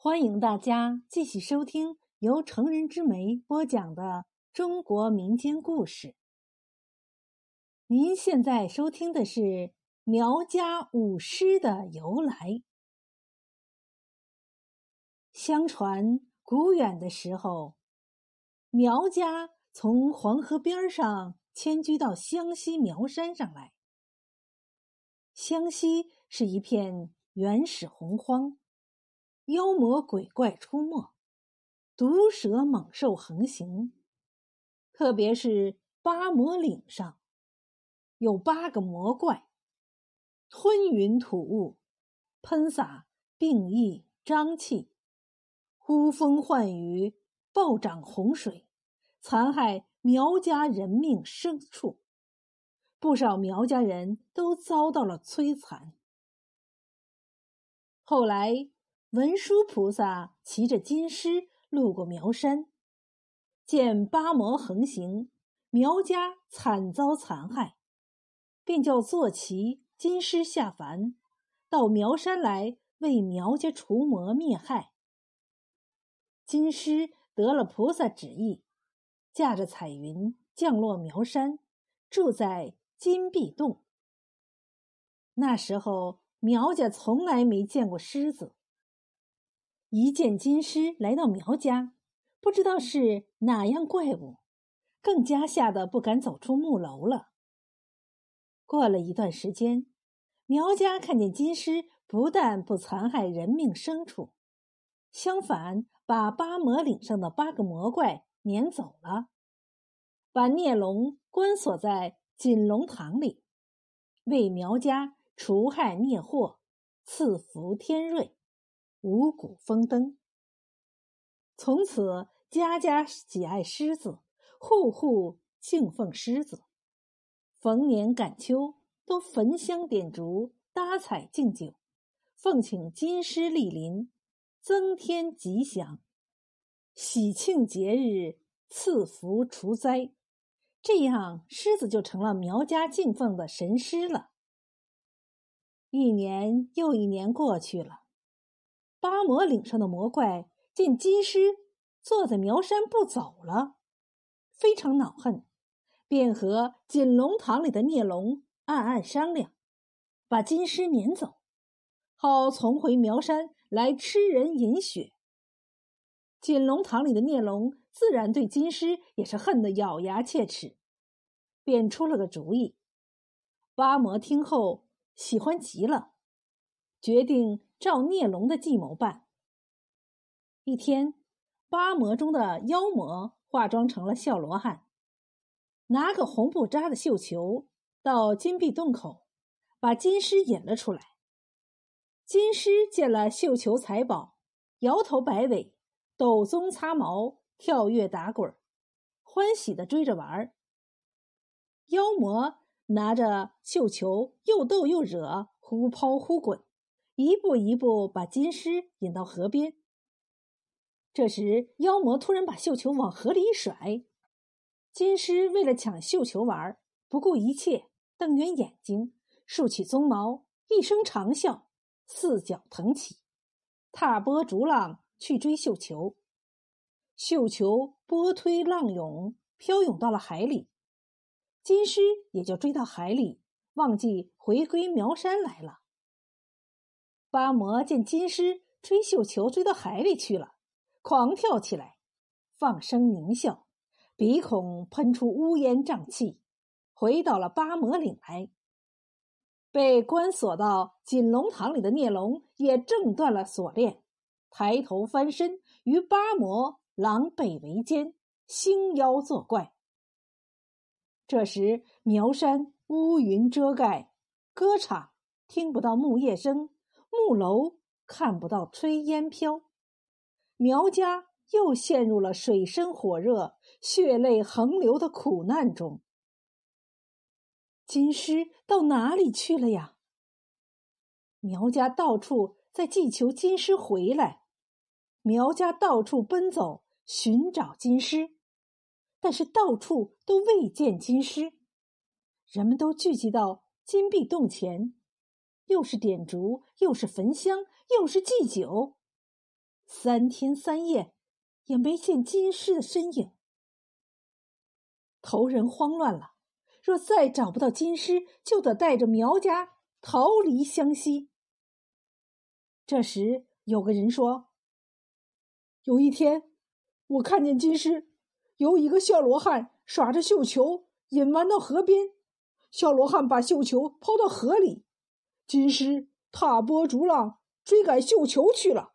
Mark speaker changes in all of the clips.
Speaker 1: 欢迎大家继续收听由成人之美播讲的中国民间故事。您现在收听的是苗家舞狮的由来。相传古远的时候，苗家从黄河边上迁居到湘西苗山上来。湘西是一片原始洪荒。妖魔鬼怪出没，毒蛇猛兽横行。特别是八魔岭上，有八个魔怪，吞云吐雾，喷洒病疫瘴气，呼风唤雨，暴涨洪水，残害苗家人命牲畜，不少苗家人都遭到了摧残。后来。文殊菩萨骑着金狮路过苗山，见八魔横行，苗家惨遭残害，便叫坐骑金狮下凡，到苗山来为苗家除魔灭害。金狮得了菩萨旨意，驾着彩云降落苗山，住在金碧洞。那时候苗家从来没见过狮子。一见金狮来到苗家，不知道是哪样怪物，更加吓得不敢走出木楼了。过了一段时间，苗家看见金狮，不但不残害人命牲畜，相反把八魔岭上的八个魔怪撵走了，把孽龙关锁在锦龙堂里，为苗家除害灭祸，赐福天瑞。五谷丰登。从此，家家喜爱狮子，户户敬奉狮子。逢年赶秋，都焚香点烛，搭彩敬酒，奉请金狮莅临，增添吉祥。喜庆节日，赐福除灾，这样狮子就成了苗家敬奉的神狮了。一年又一年过去了。八魔岭上的魔怪见金狮坐在苗山不走了，非常恼恨，便和锦龙堂里的孽龙暗暗商量，把金狮撵走，好重回苗山来吃人饮血。锦龙堂里的孽龙自然对金狮也是恨得咬牙切齿，便出了个主意。八魔听后喜欢极了，决定。照孽龙的计谋办。一天，八魔中的妖魔化妆成了笑罗汉，拿个红布扎的绣球到金碧洞口，把金狮引了出来。金狮见了绣球财宝，摇头摆尾，抖鬃擦毛，跳跃打滚，欢喜的追着玩儿。妖魔拿着绣球，又逗又惹，忽抛忽滚。一步一步把金狮引到河边。这时，妖魔突然把绣球往河里一甩，金狮为了抢绣球玩，不顾一切，瞪圆眼睛，竖起鬃毛，一声长啸，四脚腾起，踏波逐浪去追绣球。绣球波推浪涌，飘涌到了海里，金狮也就追到海里，忘记回归苗山来了。八魔见金狮追绣球追到海里去了，狂跳起来，放声狞笑，鼻孔喷出乌烟瘴气，回到了八魔岭来。被关锁到锦龙堂里的孽龙也挣断了锁链，抬头翻身，与八魔狼狈为奸，兴妖作怪。这时苗山乌云遮盖，歌场听不到木叶声。木楼看不到炊烟飘，苗家又陷入了水深火热、血泪横流的苦难中。金狮到哪里去了呀？苗家到处在祈求金狮回来，苗家到处奔走寻找金狮，但是到处都未见金狮。人们都聚集到金碧洞前。又是点烛，又是焚香，又是祭酒，三天三夜也没见金狮的身影。头人慌乱了，若再找不到金狮，就得带着苗家逃离湘西。这时，有个人说：“有一天，我看见金狮由一个小罗汉耍着绣球引弯到河边，小罗汉把绣球抛到河里，金狮踏波逐浪追赶绣球去了。”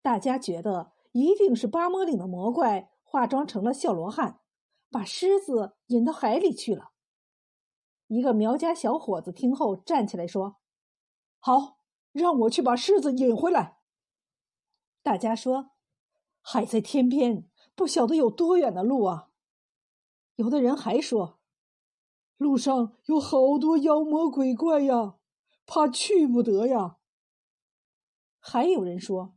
Speaker 1: 大家觉得一定是八魔岭的魔怪。化妆成了小罗汉，把狮子引到海里去了。一个苗家小伙子听后站起来说：“好，让我去把狮子引回来。”大家说：“海在天边，不晓得有多远的路啊。”有的人还说：“路上有好多妖魔鬼怪呀，怕去不得呀。”还有人说：“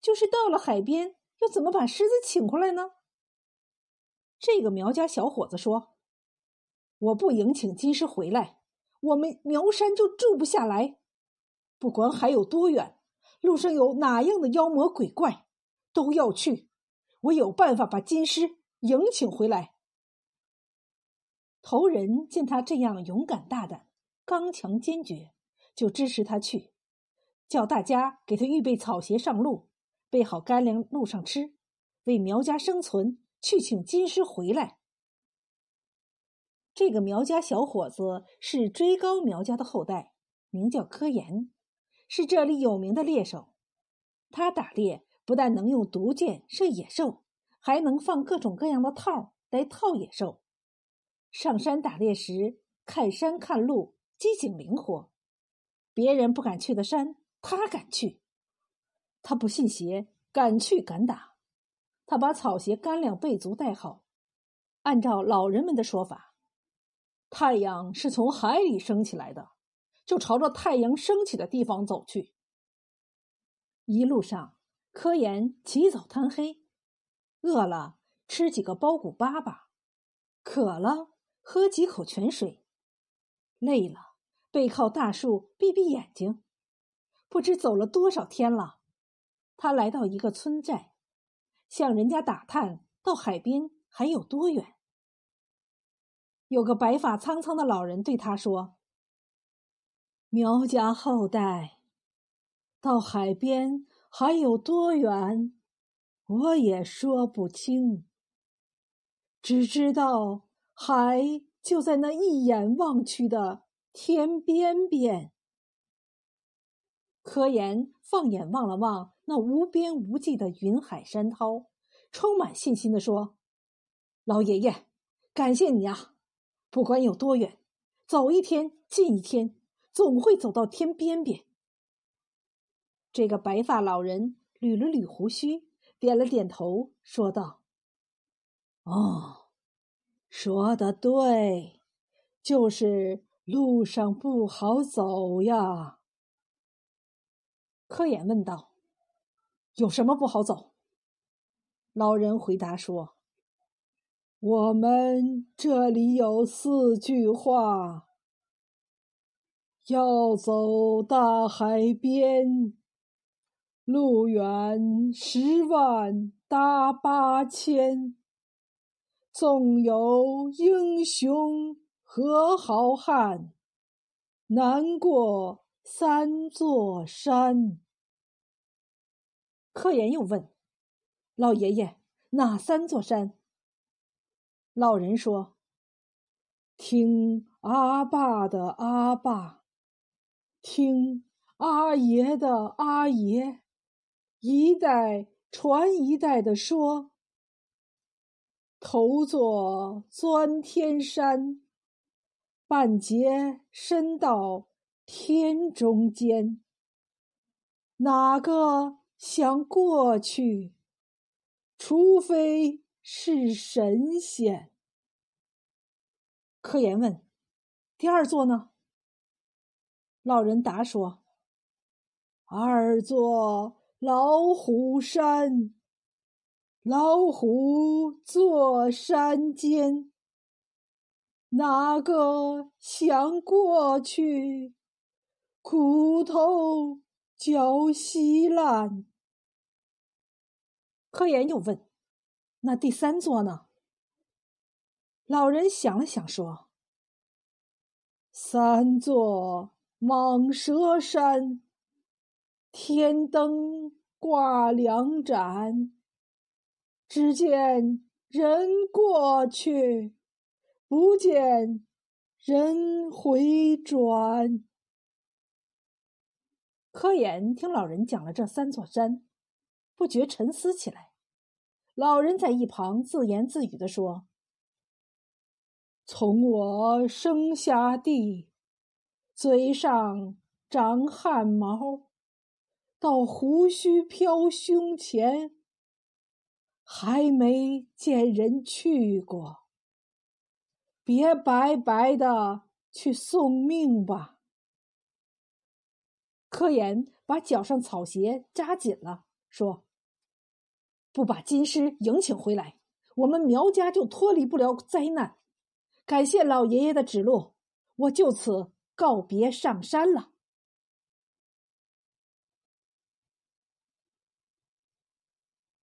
Speaker 1: 就是到了海边。”要怎么把狮子请回来呢？这个苗家小伙子说：“我不迎请金狮回来，我们苗山就住不下来。不管海有多远，路上有哪样的妖魔鬼怪，都要去。我有办法把金狮迎请回来。”头人见他这样勇敢大胆、刚强坚决，就支持他去，叫大家给他预备草鞋上路。备好干粮，路上吃，为苗家生存，去请金狮回来。这个苗家小伙子是追高苗家的后代，名叫柯岩，是这里有名的猎手。他打猎不但能用毒箭射野兽，还能放各种各样的套来套野兽。上山打猎时，看山看路，机警灵活，别人不敢去的山，他敢去。他不信邪，敢去敢打。他把草鞋、干粮备足带好，按照老人们的说法，太阳是从海里升起来的，就朝着太阳升起的地方走去。一路上，科研起早贪黑，饿了吃几个包谷粑粑，渴了喝几口泉水，累了背靠大树闭闭眼睛，不知走了多少天了。他来到一个村寨，向人家打探到海边还有多远。有个白发苍苍的老人对他说：“苗家后代到海边还有多远，我也说不清，只知道还就在那一眼望去的天边边。”科研放眼望了望那无边无际的云海山涛，充满信心地说：“老爷爷，感谢你啊！不管有多远，走一天近一天，总会走到天边边。”这个白发老人捋了捋胡须，点了点头，说道：“哦，说的对，就是路上不好走呀。”柯眼问道：“有什么不好走？”老人回答说：“我们这里有四句话：要走大海边，路远十万搭八千，纵有英雄和好汉，难过。”三座山。柯岩又问：“老爷爷，哪三座山？”老人说：“听阿爸的阿爸，听阿爷的阿爷，一代传一代的说。头座钻天山，半截伸到。”天中间，哪个想过去？除非是神仙。科研问：“第二座呢？”老人答说：“二座老虎山，老虎坐山间，哪个想过去？”骨头嚼稀烂。柯岩又问：“那第三座呢？”老人想了想说：“三座蟒蛇山，天灯挂两盏，只见人过去，不见人回转。”柯岩听老人讲了这三座山。不觉沉思起来，老人在一旁自言自语的说：“从我生下地，嘴上长汗毛，到胡须飘胸前，还没见人去过。别白白的去送命吧。”柯岩把脚上草鞋扎紧了，说。不把金狮迎请回来，我们苗家就脱离不了灾难。感谢老爷爷的指路，我就此告别上山了。